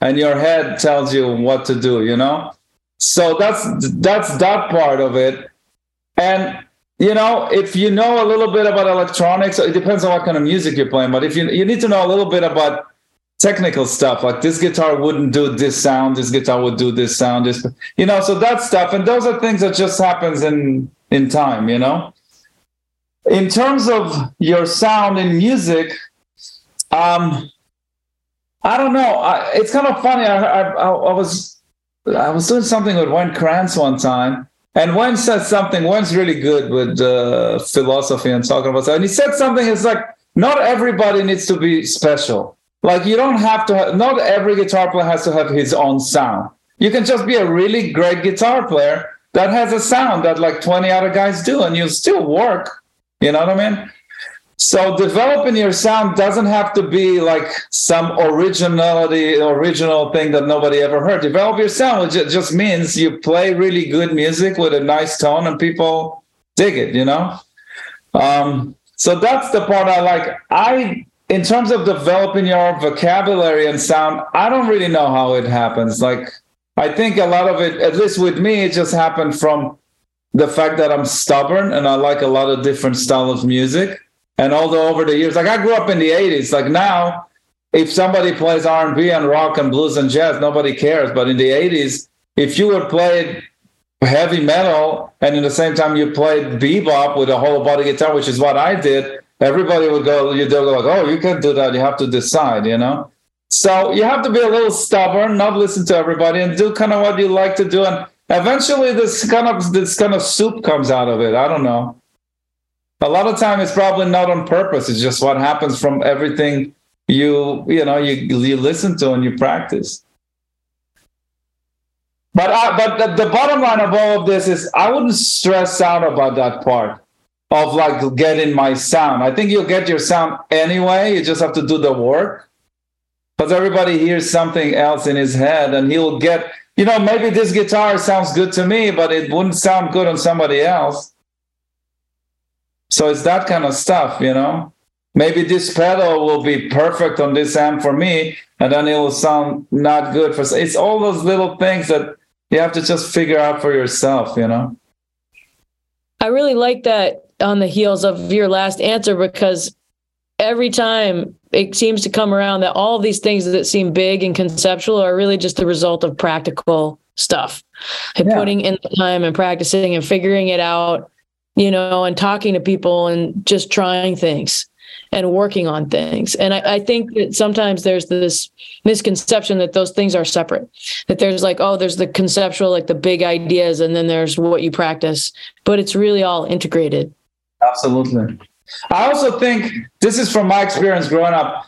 and your head tells you what to do. You know, so that's that's that part of it. And you know, if you know a little bit about electronics, it depends on what kind of music you're playing. But if you you need to know a little bit about technical stuff, like this guitar wouldn't do this sound, this guitar would do this sound, this you know, so that stuff. And those are things that just happens in in time, you know. In terms of your sound in music, um, I don't know. I, it's kind of funny. I, I, I was I was doing something with Wayne Krantz one time and Wayne said something. Wayne's really good with uh, philosophy and talking about stuff. And he said something. It's like not everybody needs to be special. Like you don't have to. Have, not every guitar player has to have his own sound. You can just be a really great guitar player that has a sound that like 20 other guys do, and you still work. You know what I mean? So developing your sound doesn't have to be like some originality, original thing that nobody ever heard. Develop your sound, which just means you play really good music with a nice tone and people dig it, you know? Um, so that's the part I like. I, in terms of developing your vocabulary and sound, I don't really know how it happens. Like, I think a lot of it, at least with me, it just happened from the fact that I'm stubborn and I like a lot of different styles of music and although over the years, like I grew up in the 80s, like now, if somebody plays R&B and rock and blues and jazz, nobody cares. But in the 80s, if you would play heavy metal and in the same time you played bebop with a hollow body guitar, which is what I did, everybody would go, you'd go like, oh, you can't do that. You have to decide, you know? So you have to be a little stubborn, not listen to everybody and do kind of what you like to do. And eventually this kind of this kind of soup comes out of it. I don't know a lot of time it's probably not on purpose. It's just what happens from everything you you know you you listen to and you practice. But I, but the, the bottom line of all of this is i wouldn't stress out about that part of like getting my sound. I think you'll get your sound anyway. You just have to do the work. Because everybody hears something else in his head and he'll get you know maybe this guitar sounds good to me but it wouldn't sound good on somebody else so it's that kind of stuff, you know. maybe this pedal will be perfect on this amp for me, and then it will sound not good for. It's all those little things that you have to just figure out for yourself, you know. I really like that on the heels of your last answer because every time it seems to come around that all these things that seem big and conceptual are really just the result of practical stuff and yeah. putting in the time and practicing and figuring it out you know and talking to people and just trying things and working on things. And I, I, think that sometimes there's this misconception that those things are separate, that there's like, oh, there's the conceptual, like the big ideas, and then there's what you practice, but it's really all integrated. Absolutely. I also think this is from my experience growing up.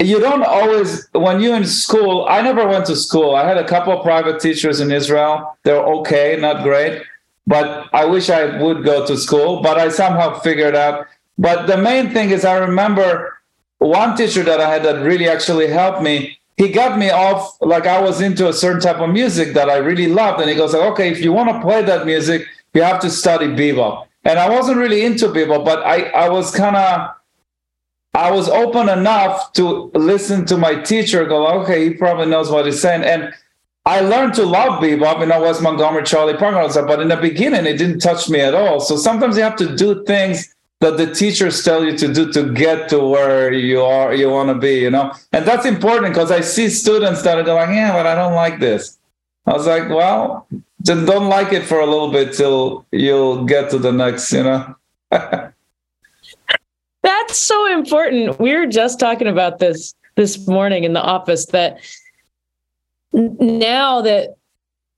You don't always, when you're in school, I never went to school. I had a couple of private teachers in Israel. They're okay, not great, but I wish I would go to school. But I somehow figured out but the main thing is, I remember one teacher that I had that really actually helped me. He got me off like I was into a certain type of music that I really loved, and he goes, like, "Okay, if you want to play that music, you have to study bebop." And I wasn't really into bebop, but I I was kind of I was open enough to listen to my teacher. Go, okay, he probably knows what he's saying, and I learned to love bebop, you know, Wes Montgomery, Charlie Parker, but in the beginning, it didn't touch me at all. So sometimes you have to do things that the teachers tell you to do to get to where you are you want to be you know? And that's important because i see students that are going yeah but i don't like this. I was like well just don't like it for a little bit till you'll get to the next you know? That's so important. We were just talking about this this morning in the office that now that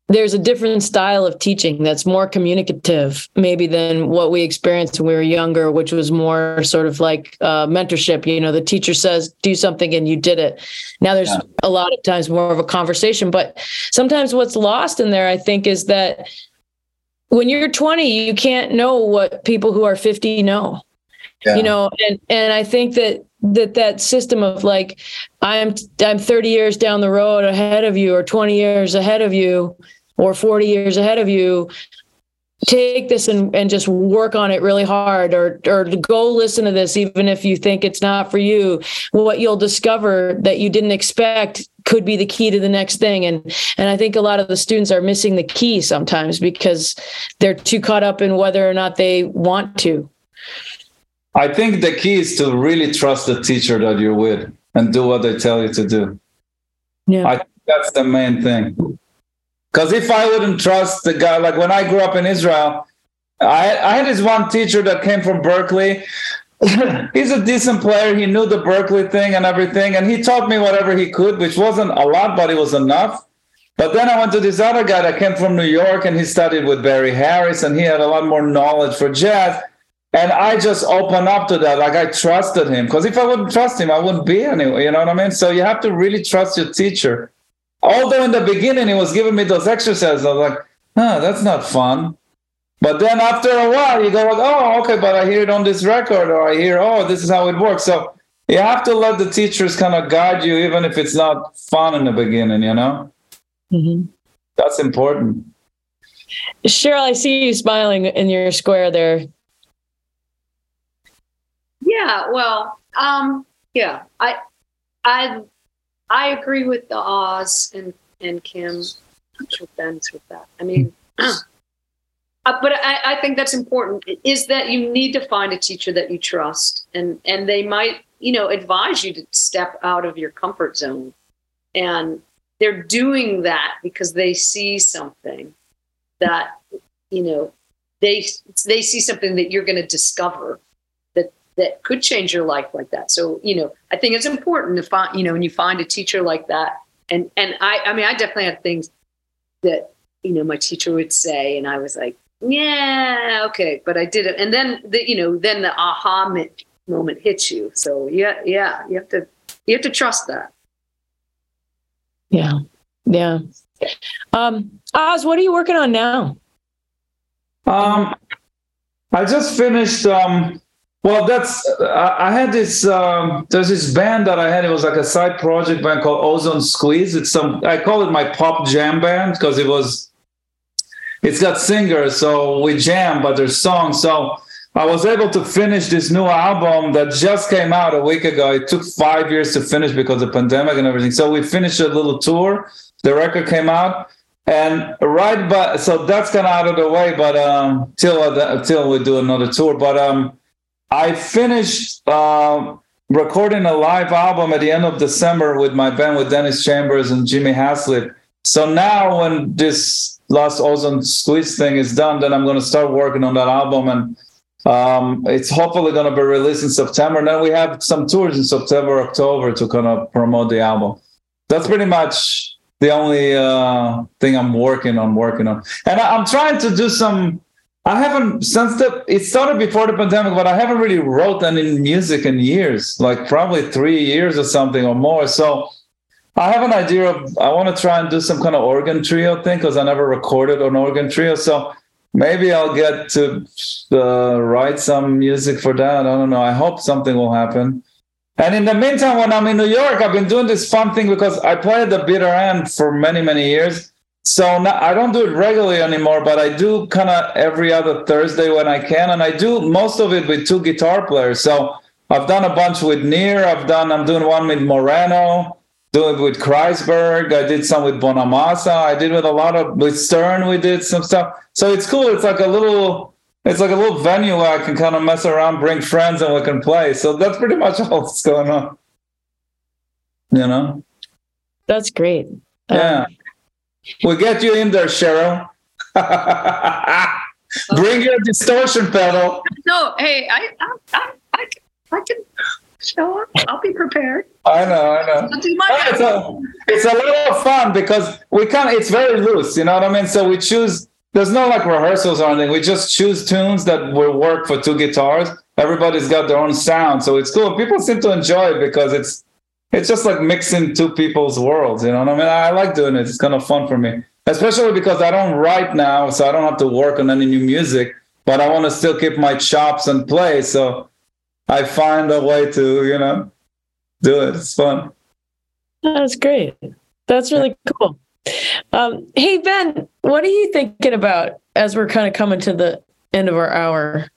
there's a different style of teaching that's more communicative maybe than what we experienced when we were younger which was more sort of like uh, mentorship. You know the teacher says do something and you did it. Now there's yeah. a lot of times more of a conversation but sometimes what's lost in there i think is that when you're 20 you can't know what people who are 50 know yeah. you know and and i think that that that system of like i'm i'm 30 years down the road ahead of you or 20 years ahead of you or 40 years ahead of you take this and, and just work on it really hard or or go listen to this even if you think it's not for you. What you'll discover that you didn't expect could be the key to the next thing. And and i think a lot of the students are missing the key sometimes because they're too caught up in whether or not they want to i think the key is to really trust the teacher that you're with and do what they tell you to do yeah i think that's the main thing because if I wouldn't trust the guy, like when I grew up in Israel, I, I had this one teacher that came from Berklee. He's a decent player. He knew the Berklee thing and everything, and he taught me whatever he could, which wasn't a lot, but it was enough. But then I went to this other guy that came from New York, and he studied with Barry Harris, and he had a lot more knowledge for jazz. And I just opened up to that. Like I trusted him. Because if I wouldn't trust him, I wouldn't be anywhere. You know what I mean? So you have to really trust your teacher although in the beginning he was giving me those exercises, I was like, huh, that's not fun. But then after a while, you go like, oh, okay, but I hear it on this record, or I hear, oh, this is how it works. So you have to let the teachers kind of guide you, even if it's not fun in the beginning, you know? Mm-hmm. That's important. Sheryl, I see you smiling in your square there. Yeah, well, um, yeah, I, I I agree with the Oz and and Kim. I'm sure Ben's with that. I mean, uh, but I, I think that's important. Is that you need to find a teacher that you trust, and and they might you know advise you to step out of your comfort zone, and they're doing that because they see something that you know they they see something that you're going to discover that could change your life like that. So, you know, I think it's important to find, you know, when you find a teacher like that. And and I I mean, I definitely had things that, you know, my teacher would say and I was like, yeah, okay, but I did it. And then the, you know, then the aha moment hits you. So, yeah, yeah, you have to you have to trust that. Yeah. Yeah. Um Oz, what are you working on now? Um I just finished um well, that's I had this. Um, there's this band that I had. It was like a side project band called Ozone Squeeze. It's some. I call it my pop jam band because it was. It's got singers, so we jam, but there's songs. So I was able to finish this new album that just came out a week ago. It took five years to finish because of the pandemic and everything. So we finished a little tour. The record came out, and right, but so that's kind of out of the way. But um, till uh, till we do another tour. But um, I finished uh, recording a live album at the end of December with my band with Dennis Chambers and Jimmy Haslip. So now when this last ozone squeeze thing is done, then I'm going to start working on that album and um, it's hopefully going to be released in September. And then we have some tours in September, October to kind of promote the album. That's pretty much the only uh, thing I'm working on, working on. And I, am trying to do some. I haven't since the it started before the pandemic, but I haven't really wrote any music in years, like probably three years or something or more. So I have an idea of I want to try and do some kind of organ trio thing because I never recorded an organ trio. So maybe I'll get to uh, write some music for that. I don't know. I hope something will happen. And in the meantime, when I'm in New York, I've been doing this fun thing because I played the bitter end for many, many years. So now, I don't do it regularly anymore, but I do kind of every other Thursday when I can. And I do most of it with two guitar players. So I've done a bunch with Nir. I've done, I'm doing one with Moreno doing it with Kreisberg. I did some with Bonamassa. I did with a lot of with Stern. We did some stuff. So it's cool. It's like a little. It's like a little venue where I can kind of mess around, bring friends, and we can play. So that's pretty much all that's going on. You know. That's great. Yeah. Um, we'll get you in there, Sheryl. bring your distortion pedal. No, hey, I, I, I, I, I can show up. I'll be prepared. I know, I know. It's a, it's a lot of fun because we can it's very loose, you know what I mean? So we choose there's no like rehearsals or anything. We just choose tunes that will work for two guitars. Everybody's got their own sound. So it's cool. People seem to enjoy it because it's it's just like mixing two people's worlds, you know what I mean? I like doing it. It's kind of fun for me. Especially because I don't write now, so I don't have to work on any new music, but I want to still keep my chops and play. So I find a way to, you know, do it. It's fun. That's great. That's really cool. Um, hey Ben, what are you thinking about as we're kind of coming to the end of our hour?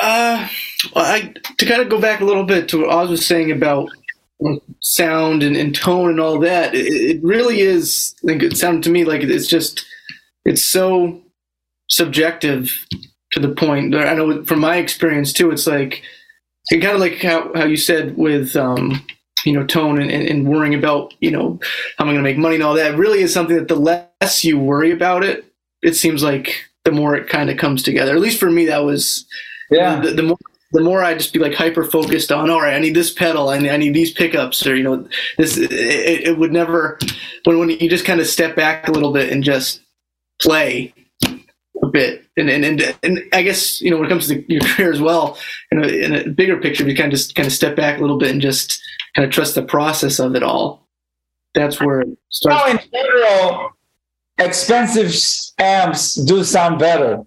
Uh, well, I to kind of go back a little bit to what Oz was saying about sound and, and tone and all that. It, it really is. I think it sounded to me like it's just it's so subjective to the point. I know from my experience too, it's like and kind of like how, how you said with um, you know tone and, and, worrying about you know how am I going to make money and all that really is something that the less you worry about it, it seems like the more it kind of comes together. At least for me, that was yeah. The, the more the more I just be like hyper focused on, all right, I need this pedal, I need, I need these pickups, or you know, this. It, it would never when when you just kind of step back a little bit and just play a bit. And, and, and, and I guess, you know, when it comes to your career as well, in a, in a bigger picture, you kind of just kind of step back a little bit and just kind of trust the process of it all. That's where it starts. No, in general, expensive amps do sound better.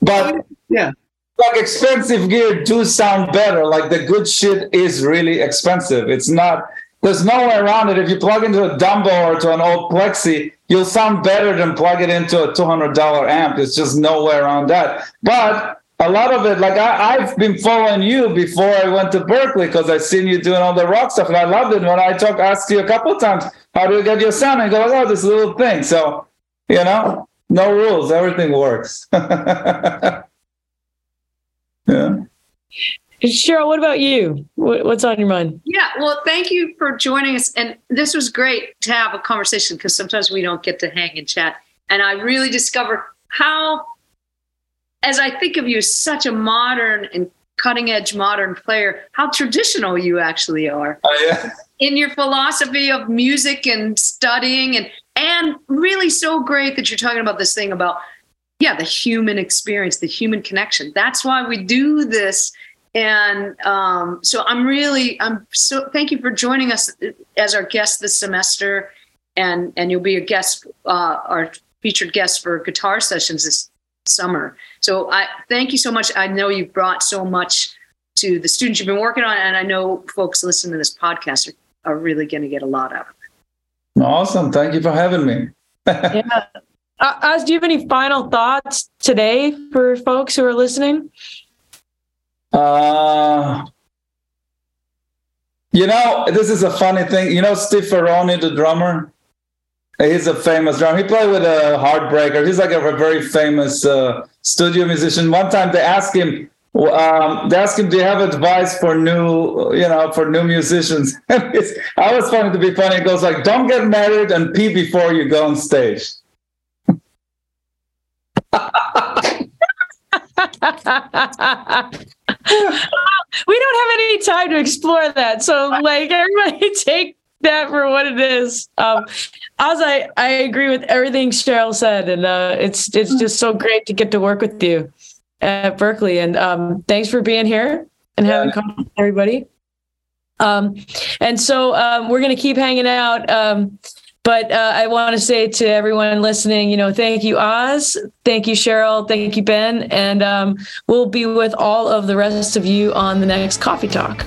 but yeah, like expensive gear do sound better. Like the good shit is really expensive. It's not, there's no way around it. If you plug into a Dumble or to an old Plexi, you'll sound better than plug it into a $200 amp. There's just no way around that. But a lot of it, like I, have been following you before I went to Berklee because I've seen you doing all the rock stuff and I loved it. When I talk, asked you a couple times, how do you get your sound? And go, oh, this little thing. So, you know, no rules, everything works. yeah. Sheryl, what about you? What's on your mind? Yeah, well, thank you for joining us. And this was great to have a conversation because sometimes we don't get to hang and chat. And I really discovered how, as I think of you as such a modern and cutting edge modern player, how traditional you actually are. Oh, yeah. In your philosophy of music and studying and and really so great that you're talking about this thing about yeah, the human experience, the human connection. That's why we do this and um, so I'm really, I'm so thank you for joining us as our guest this semester, and and you'll be a guest, uh, our featured guest for guitar sessions this summer. So I thank you so much. I know you've brought so much to the students you've been working on, and I know folks listening to this podcast are, are really going to get a lot out of it. Awesome! Thank you for having me. yeah. Uh, Oz, do you have any final thoughts today for folks who are listening? Uh, you know, this is a funny thing. You know, Steve Ferrone, the drummer. He's a famous drummer. He played with a Heartbreaker. He's like a, a very famous uh, studio musician. One time they asked him, um, they asked him, "Do you have advice for new, you know, for new musicians?" I was funny to be funny. It goes like, "Don't get married and pee before you go on stage." we don't have any time to explore that. So, like, everybody take that for what it is. Um, as I, I agree with everything Sheryl said, and uh, it's it's just so great to get to work with you at Berklee. And um, thanks for being here and having yeah. everybody. Um, and so um, we're going to keep hanging out. Um, but uh, I want to say to everyone listening, you know, thank you, Oz. Thank you, Cheryl. Thank you, Ben. And um, we'll be with all of the rest of you on the next Coffee Talk.